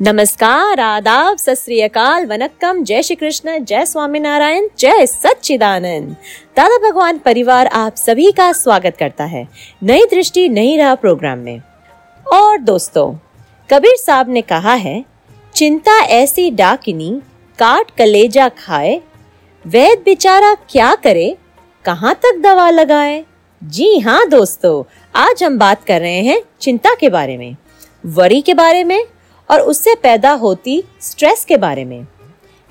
नमस्कार, आदाब, सत वनक्कम, जय श्री कृष्ण, जय स्वामीनारायण जय सच्चिदानंद। दादा भगवान परिवार आप सभी का स्वागत करता है नई दृष्टि, नई राह प्रोग्राम में। और दोस्तों, कबीर साहब ने कहा है, चिंता ऐसी डाकिनी, काट कलेजा खाए, वैद बेचारा क्या करे, कहाँ तक दवा लगाए? जी हाँ दोस्तों, आज हम बात कर रहे हैं चिंता के बारे में, वरी के बारे में और उससे पैदा होती स्ट्रेस के बारे में।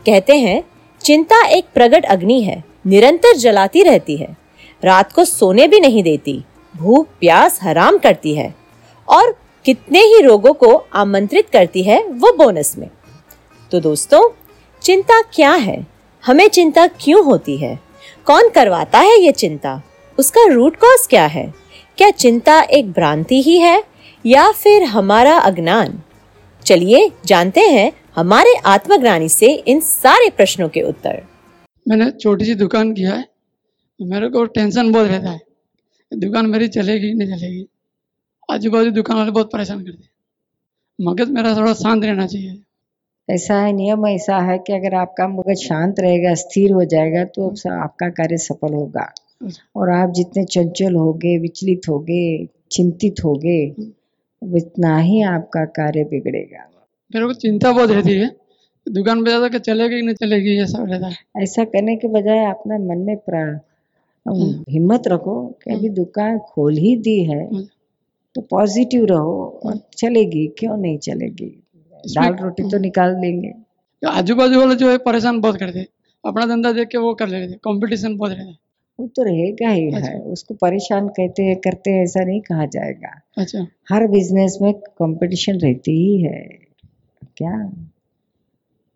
कहते हैं, चिंता एक प्रगट अग्नि है, निरंतर जलाती रहती है। रात को सोने भी नहीं देती, भूख, प्यास, हराम करती है। और कितने ही रोगों को आमंत्रित करती है वो बोनस में। तो दोस्तों, चिंता क्या है? हमें चिंता क्यों होती है? कौन करवाता है ये चिंता? उसका रूट कॉज क्या है? क्या चिंता एक भ्रांति ही है या फिर हमारा अज्ञान? चलिए जानते हैं हमारे आत्मज्ञानी से इन सारे प्रश्नों के उत्तर। मैंने छोटी सी दुकान किया है मेरे को टेंशन बहुत रहता है। दुकान मेरी चलेगी नहीं चलेगी। आजू बाजू दुकान वाले बहुत परेशान करते हैं। मगज मेरा थोड़ा शांत रहना चाहिए। ऐसा है नियम ऐसा है कि अगर आपका मगज शांत रहेगा स्थिर हो जाएगा तो आपका कार्य सफल होगा। और आप जितने चंचल होगे विचलित होगे चिंतित होगे उतना ही आपका कार्य बिगड़ेगा। मेरे को चिंता बहुत रहती है। दुकान पे जाता चलेगी नहीं चलेगी ये सब रहता है। ऐसा करने के बजाय अपना मन में प्रा- हम्म। हिम्मत रखो कि अभी दुकान खोल ही दी है हम्म। तो पॉजिटिव रहो और चलेगी क्यों नहीं चलेगी? दाल रोटी तो निकाल देंगे। आजू बाजू वाले जो है परेशान बहुत करते हैं। अपना धंधा देख के वो कर लेते हैं। कंपटीशन बहुत रहता है। वो तो रहेगा ही अच्छा। है। उसको परेशान कहते हैं करते हैं ऐसा नहीं कहा जाएगा। अच्छा। हर बिज़नेस में कंपटीशन रहती ही है। क्या?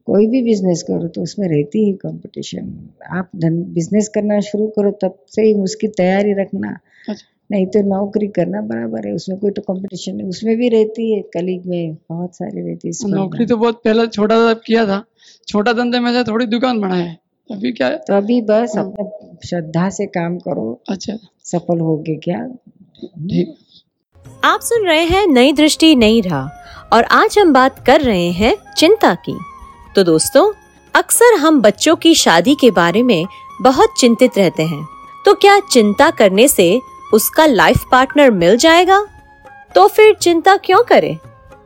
कोई भी बिज़नेस करो तो उसमें रहती ही कंपटीशन आप धन बिज़नेस करना शुरू करो तब से ही उसकी तैयारी रखना। अच्छा। नहीं तो नौकरी करना बराबर है उसमें कोई तो कंपटीशन नहीं। उसमें भी रहती है कलीग में बहुत सारी रहती है। नौकरी तो बहुत पहले छोटा किया था। छोटा धंधे में थोड़ी दुकान बनाया है। अभी क्या है? तो अभी बस हाँ। अपने श्रद्धा से काम करो। अच्छा। सफल होगे क्या? ठीक। आप सुन रहे हैं नई दृष्टि नई राह और आज हम बात कर रहे हैं चिंता की। तो दोस्तों अक्सर हम बच्चों की शादी के बारे में बहुत चिंतित रहते हैं। तो क्या चिंता करने से उसका लाइफ पार्टनर मिल जाएगा? तो फिर चिंता क्यों करें?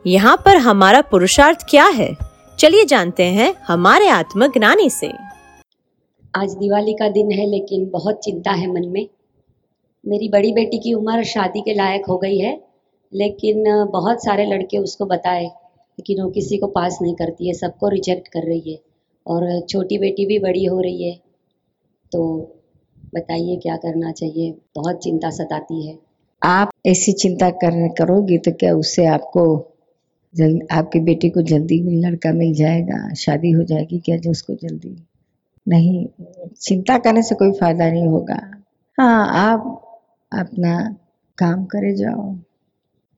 यहाँ पर हमारा पुरुषार्थ क्या है? चलिए जानते हैं हमारे आत्मज्ञानी से। आज दिवाली का दिन है, लेकिन बहुत चिंता है मन में। मेरी बड़ी बेटी की उम्र शादी के लायक हो गई है, लेकिन बहुत सारे लड़के उसको बताए लेकिन वो किसी को पास नहीं करती है, सबको रिजेक्ट कर रही है और छोटी बेटी भी बड़ी हो रही है। तो बताइए क्या करना चाहिए? बहुत चिंता सताती है। आप ऐसी चिंता कर, करोगी तो क्या उससे आपको जल्द, आपकी बेटी को जल्दी लड़का मिल जाएगा, शादी हो जाएगी क्या जो उसको जल्दी? नहीं चिंता करने से कोई फ़ायदा नहीं होगा। हाँ आप अपना काम करे जाओ।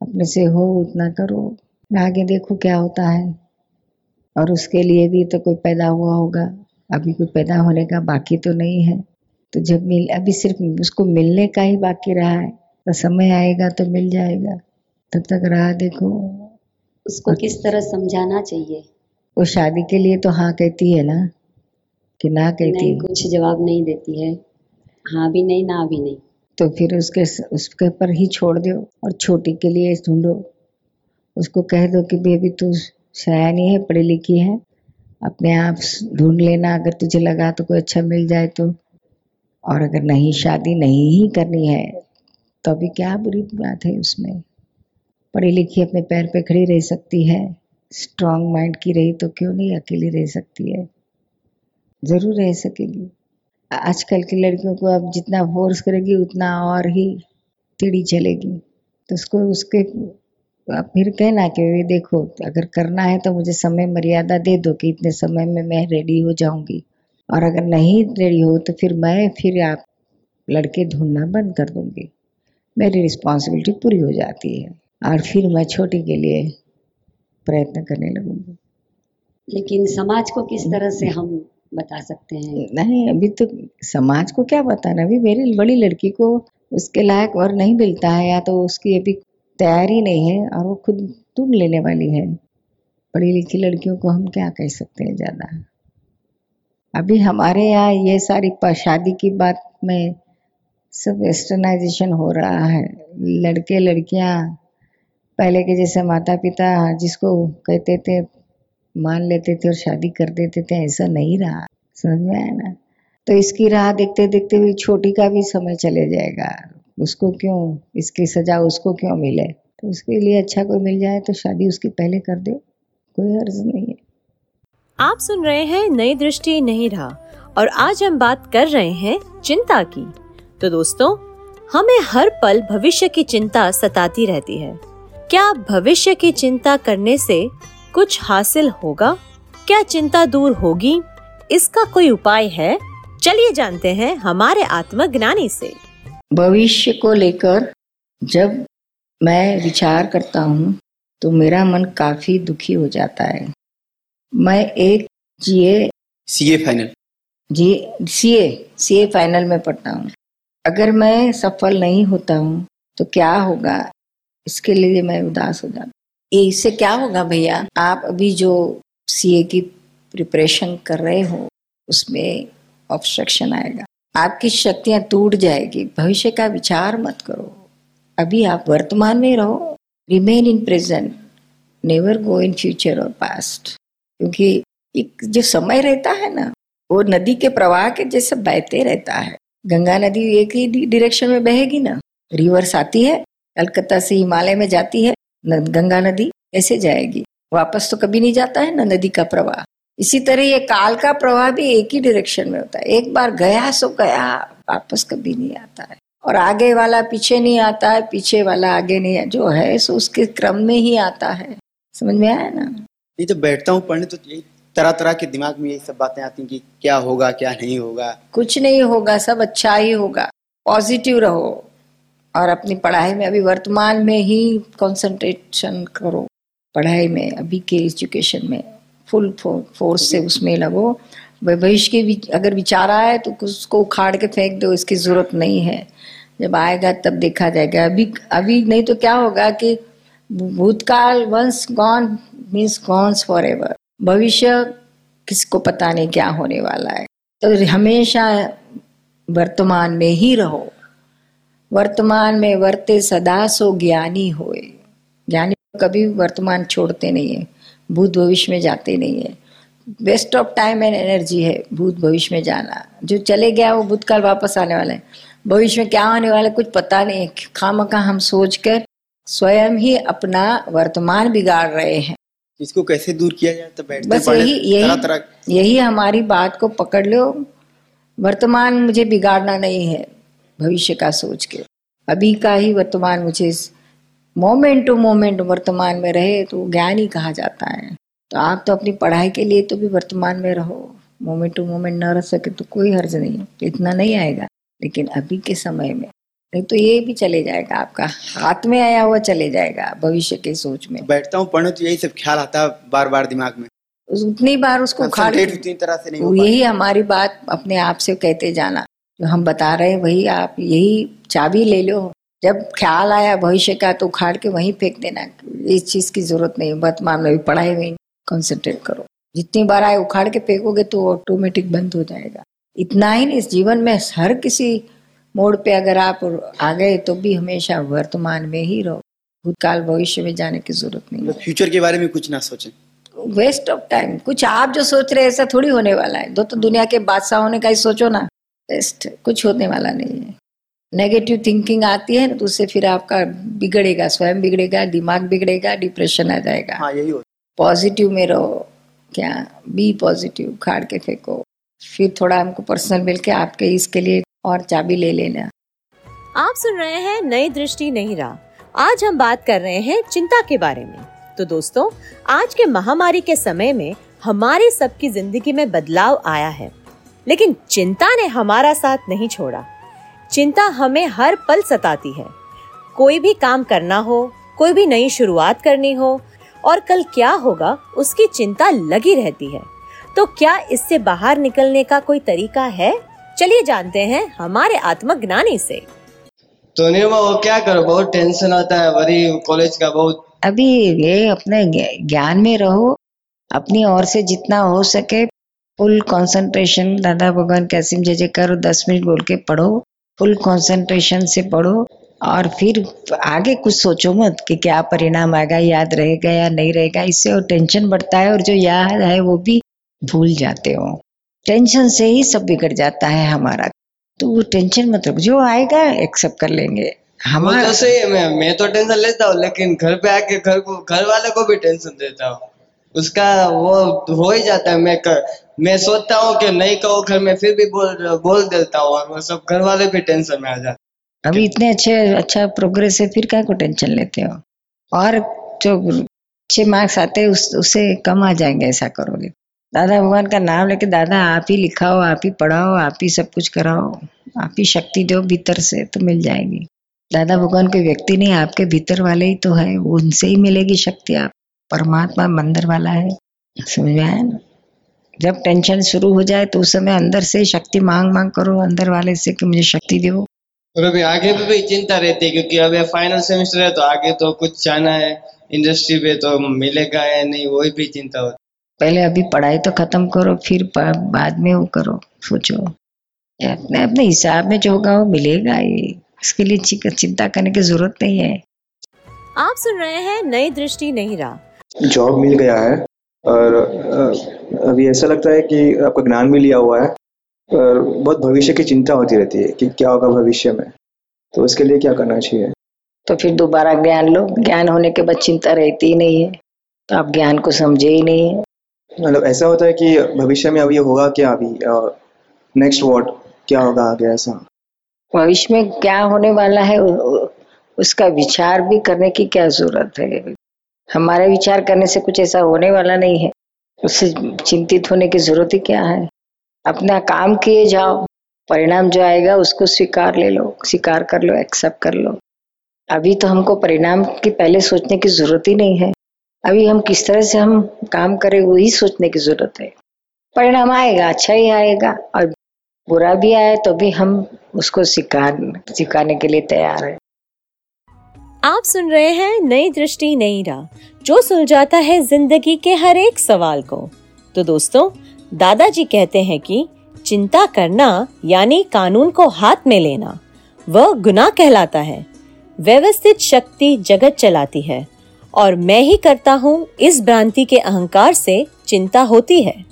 अपने से हो उतना करो। आगे देखो क्या होता है। और उसके लिए भी तो कोई पैदा हुआ होगा। अभी कोई पैदा होने का बाकी तो नहीं है। तो जब मिल अभी सिर्फ़ उसको मिलने का ही बाकी रहा है। तो समय आएगा तो मिल जाएगा। तब तक राह देखो। उसको किस तरह समझाना चाहिए? वो शादी के लिए तो हाँ कहती है ना। कि ना कहती नहीं कुछ जवाब नहीं देती है। हाँ भी नहीं ना भी नहीं। तो फिर उसके उसके पर ही छोड़ दो और छोटी के लिए ढूंढो। उसको कह दो कि बेबी तू सयानी है पढ़ी लिखी है। अपने आप ढूंढ लेना। अगर तुझे लगा तो कोई अच्छा मिल जाए तो। और अगर नहीं शादी नहीं ही करनी है तो अभी क्या बुरी बात है उसमें? पढ़ी लिखी अपने पैर पे खड़ी रह सकती है। स्ट्रांग माइंड की रही तो क्यों नहीं अकेली रह सकती है? ज़रूर रह सकेगी। आजकल की लड़कियों को अब जितना फोर्स करेगी, उतना और ही टेढ़ी चलेगी। तो उसको, उसके, आप फिर कहना कि ये देखो, अगर करना है तो मुझे समय मर्यादा दे दो कि इतने समय में मैं रेडी हो जाऊँगी। और अगर नहीं रेडी हो तो फिर मैं, फिर आप लड़के ढूंढना बंद कर दूँगी। मेरी रिस्पॉन्सिबिलिटी पूरी हो जाती है और फिर मैं छोटी के लिए प्रयत्न करने लगूँगी। लेकिन समाज को किस तरह से हम बता सकते हैं? नहीं, अभी तो समाज को क्या बताना अभी मेरी बड़ी लड़की को उसके लायक और नहीं मिलता है, या तो उसकी अभी तैयारी नहीं है, और वो खुद ढूंढ लेने वाली है। पढ़ी लिखी लड़कियों को हम क्या कह सकते हैं ज़्यादा? अभी हमारे यहाँ ये सारी शादी की बात में सब वेस्टर्नाइजेशन हो रहा है। लड़के लड़कियाँ पहले के जैसे माता पिता जिसको कहते थे मान लेते थे और शादी कर देते थे, ऐसा नहीं रहा। समझ में आया ना? तो इसकी राह देखते देखते हुए छोटी का भी समय चले जाएगा। उसको क्यों? इसकी सजा उसको क्यों मिले? तो उसके लिए अच्छा कोई मिल जाए तो शादी उसकी पहले कर दो। कोई हर्ज नहीं है। आप सुन रहे हैं नई दृष्टि नहीं रहा। और आज हम बात कर रहे हैं चिंता की। तो दोस्तों, हमें हर पल भविष्य की चिंता सताती रहती है। क्या भविष्य की चिंता करने से कुछ हासिल होगा? क्या चिंता दूर होगी? इसका कोई उपाय है? चलिए जानते हैं हमारे आत्मज्ञानी से। भविष्य को लेकर जब मैं विचार करता हूँ तो मेरा मन काफ़ी दुखी हो जाता है। मैं एक GA CA final. G CA CA final में पढ़ता हूँ। अगर मैं सफल नहीं होता हूँ तो क्या होगा? इसके लिए मैं उदास हो जाता इससे क्या होगा भैया? आप अभी जो सीए की प्रिपरेशन कर रहे हो, उसमें ऑब्स्ट्रक्शन आएगा। आपकी शक्तियाँ टूट जाएगी। भविष्य का विचार मत करो। अभी आप वर्तमान में रहो। Remain in present never go in future और पास्ट क्योंकि एक जो समय रहता है ना, वो नदी के प्रवाह के जैसे बहते रहता है। गंगा नदी एक ही डायरेक्शन में बहेगी ना। रिवर्स आती है, कलकत्ता से हिमालय में जाती है। गंगा नदी कैसे जाएगी? वापस तो कभी नहीं जाता है ना नदी का प्रवाह। इसी तरह ये काल का प्रवाह भी एक ही डायरेक्शन में होता है। एक बार गया सो गया वापस कभी नहीं आता है। और आगे वाला पीछे नहीं आता है पीछे वाला आगे नहीं है जो है सो उसके क्रम में ही आता है। समझ में आया ना? ये तो बैठता हूँ पढ़ने तो यही तरह तरह के दिमाग में यही सब बातें आती हैं कि क्या होगा क्या नहीं होगा। कुछ नहीं होगा सब अच्छा ही होगा। पॉजिटिव रहो। और अपनी पढ़ाई में अभी वर्तमान में ही कंसंट्रेशन करो। पढ़ाई में, अभी के एजुकेशन में फुल फोर्स से उसमें लगो। भविष्य के वि- अगर विचार आए तो उसको उखाड़ के फेंक दो, इसकी ज़रूरत नहीं है। जब आएगा तब देखा जाएगा। अभी अभी नहीं तो क्या होगा कि भूतकाल once gone means gone for ever भविष्य किसको पता नहीं क्या होने वाला है। तो हमेशा वर्तमान में ही रहो। वर्तमान में वर्ते सदा सो ज्ञानी होए। ज्ञानी कभी वर्तमान छोड़ते नहीं है भूत भविष्य में जाते नहीं है। Waste of time and energy है भूत भविष्य में जाना। जो चले गया वो भूतकाल वापस आने वाला है। भविष्य में क्या होने वाला है कुछ पता नहीं है। खाम खा हम सोच कर स्वयं ही अपना वर्तमान बिगाड़ रहे हैं। इसको कैसे दूर किया जाए? तो बैठते बस यही यही तरह यही हमारी बात को पकड़ लो। वर्तमान मुझे बिगाड़ना नहीं है। भविष्य का सोच के। अभी का ही वर्तमान मुझे मोमेंट टू मोमेंट वर्तमान में रहे तो ज्ञान ही कहा जाता है। तो आप तो अपनी पढ़ाई के लिए तो भी वर्तमान में रहो। मोमेंट टू मोमेंट न रह सके तो कोई हर्ज नहीं है इतना नहीं आएगा। लेकिन अभी के समय में नहीं तो ये भी चले जाएगा आपका हाथ में आया हुआ चले जाएगा भविष्य के सोच में। बैठता हूँ पढ़ने तो यही सब ख्याल आता है बार बार दिमाग में। उतनी बार उसको उतनी तरह से नहीं पाता। यही हमारी बात अपने आप से कहते जाना। जो हम बता रहे हैं वही आप यही चाबी ले लो। जब ख्याल आया भविष्य का तो उखाड़ के वहीं फेंक देना। इस चीज़ की ज़रूरत नहीं वर्तमान में भी पढ़ाई में कंसंट्रेट करो। जितनी बार आए उखाड़ के फेंकोगे तो ऑटोमेटिक बंद हो जाएगा। इतना ही नहीं इस जीवन में हर किसी मोड़ पे अगर आप आ गए तो भी हमेशा वर्तमान में ही रहो। भूतकाल भविष्य में जाने की ज़रूरत नहीं मतलब फ्यूचर के बारे में कुछ ना सोचें। वेस्ट ऑफ़ टाइम कुछ आप जो सोच रहे हैं ऐसा थोड़ी होने वाला है। दो तो दुनिया के बादशाह होने का ही सोचो ना। वेस्ट कुछ होने वाला नहीं है। नेगेटिव थिंकिंग आती है ना तो उससे फिर आपका बिगड़ेगा स्वयं बिगड़ेगा दिमाग बिगड़ेगा डिप्रेशन आ जाएगा। हाँ यही होता पॉजिटिव में रहो क्या? बी पॉजिटिव खाड़ के फेंको। फिर थोड़ा हमको पर्सनल मिल के आपके इसके लिए और चाबी ले लेना। आप सुन रहे हैं नई दृष्टि नहीं रहा। आज हम बात कर रहे हैं चिंता के बारे में। तो दोस्तों आज के महामारी के समय में हमारी सबकी ज़िंदगी में बदलाव आया है। लेकिन चिंता ने हमारा साथ नहीं छोड़ा। चिंता हमें हर पल सताती है। कोई भी काम करना हो कोई भी नई शुरुआत करनी हो और कल क्या होगा उसकी चिंता लगी रहती है। तो क्या इससे बाहर निकलने का कोई तरीका है? चलिए जानते हैं हमारे आत्मज्ञानी से। तो निर्मा वो क्या करो बहुत टेंशन आता है वरी कॉलेज का बहुत। अभी ये अपने ज्ञान में रहो अपनी ओर से जितना हो सके फुल कंसंट्रेशन दादा भगवान कैसिम जय जय करो दस मिनट बोल के पढ़ो। फुल कंसंट्रेशन से पढ़ो और फिर आगे कुछ सोचो मत कि क्या परिणाम आएगा याद रहेगा या नहीं रहेगा। इससे और टेंशन बढ़ता है और जो याद है वो भी भूल जाते हो। टेंशन से ही सब बिगड़ जाता है हमारा। तो वो टेंशन मत रखो जो आएगा एक्सेप्ट कर लेंगे। हमारा तो सही है मैं मैं तो टेंशन लेता हूँ लेकिन घर पे आके घर को घर वाले को भी टेंशन देता हूँ। उसका वो हो ही जाता है मैं कर, मैं सोचता हूँ कि नहीं कहो घर में फिर भी बोल बोल देता हूँ और वो सब घर वाले भी टेंशन में आ जाते अभी इतने अच्छे अच्छा प्रोग्रेस है, फिर क्या को टेंशन लेते हो? और जो अच्छे मार्क्स आते हैं, उस, उससे कम आ जाएँगे, ऐसा करोगे। दादा भगवान का नाम लेके, दादा, आप ही लिखाओ, आप ही पढ़ाओ, आप ही सब कुछ कराओ। आप ही शक्ति दो भीतर से तो मिल जाएगी। दादा भगवान कोई व्यक्ति नहीं, आपके भीतर वाले ही तो है। उनसे ही मिलेगी शक्ति, आप परमात्मा मंदिर वाला है। समझ में आया ना? जब टेंशन शुरू हो जाए तो उस समय अंदर से शक्ति मांग मांग करो अंदर वाले से कि मुझे शक्ति दो। और अभी आगे भी, भी चिंता रहती है क्योंकि अभी फाइनल सेमेस्टर है तो आगे तो कुछ जाना है इंडस्ट्री पे तो मिलेगा या नहीं वही भी चिंता होती पहले अभी पढ़ाई तो खत्म करो फिर बाद में वो करो सोचो। अपने अपने हिसाब में जो होगा वो मिलेगा ही। इसके लिए चिंता करने की ज़रूरत नहीं है। आप सुन रहे हैं नई दृष्टि नहीं रहा। जॉब मिल गया है। और अभी ऐसा लगता है कि आपका ज्ञान भी लिया हुआ है और बहुत भविष्य की चिंता होती रहती है कि क्या होगा भविष्य में। तो उसके लिए क्या करना चाहिए? तो फिर दोबारा ज्ञान लो। ज्ञान होने के बाद चिंता रहती ही नहीं है। तो आप ज्ञान को समझे ही नहीं है। मतलब ऐसा होता है कि भविष्य में अभी होगा क्या अभी? नेक्स्ट वॉट क्या होगा आगे ऐसा? भविष्य में क्या होने वाला है उसका विचार भी करने की क्या ज़रूरत है? हमारे विचार करने से कुछ ऐसा होने वाला नहीं है। उससे चिंतित होने की ज़रूरत ही क्या है? अपना काम किए जाओ, परिणाम जो आएगा उसको स्वीकार ले लो, स्वीकार कर लो एक्सेप्ट कर लो। अभी तो हमको परिणाम की पहले सोचने की ज़रूरत ही नहीं है। अभी हम किस तरह से हम काम करें वही सोचने की ज़रूरत है। परिणाम आएगा अच्छा ही आएगा, और बुरा भी आए तो भी हम उसको स्वीकार, स्वीकारने के लिए तैयार है। आप सुन रहे हैं नई दृष्टि, नई राह, जो सुलझाता है ज़िंदगी के हर एक सवाल को। तो दोस्तों, दादाजी कहते हैं कि चिंता करना, यानी कानून को हाथ में लेना, वह गुनाह कहलाता है। व्यवस्थित शक्ति जगत चलाती है, और मैं ही करता हूँ इस भ्रांति के अहंकार से चिंता होती है।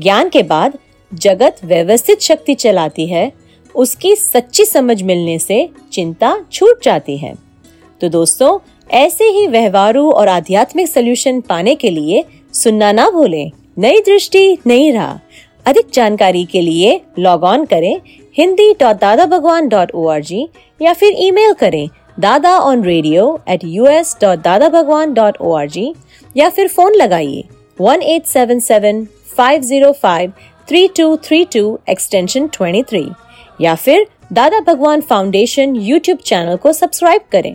ज्ञान के बाद जगत व्यवस्थित शक्ति चलाती है, उसकी सच्ची समझ मिलने से चिंता छूट जाती है। तो दोस्तों, ऐसे ही व्यवहारू और आध्यात्मिक सॉल्यूशन पाने के लिए सुनना ना भूलें। नई दृष्टि, नई राह। अधिक जानकारी के लिए लॉग ऑन करें Hindi dot Dada Bhagwan dot O R G या फिर ईमेल करें Dada on radio at U S dot Dada Bhagwan dot O R G या फिर फ़ोन लगाइए one eight seven seven five zero five three two three two extension twenty three या फिर Dada Bhagwan Foundation YouTube channel को subscribe करें।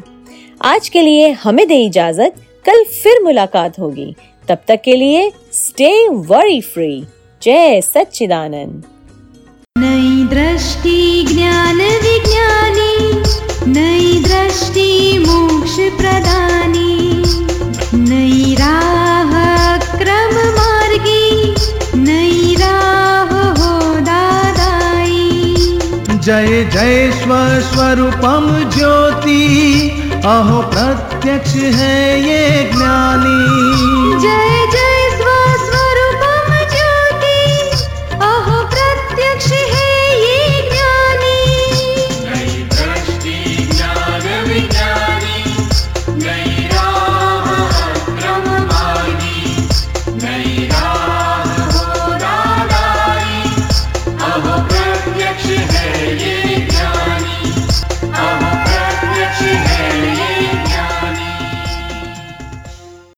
आज के लिए हमें दे इजाज़त। कल फिर मुलाकात होगी। तब तक के लिए स्टे वरी फ्री जय सच्चिदानंद। नई दृष्टि ज्ञान विज्ञानी। नई दृष्टि मोक्ष प्रदानी। नई राह क्रम मार्गी। नई राह हो दादाई। जय जय स्वस्वरूपम ज्योति। अहो प्रत्यक्ष है ये ज्ञानी। जय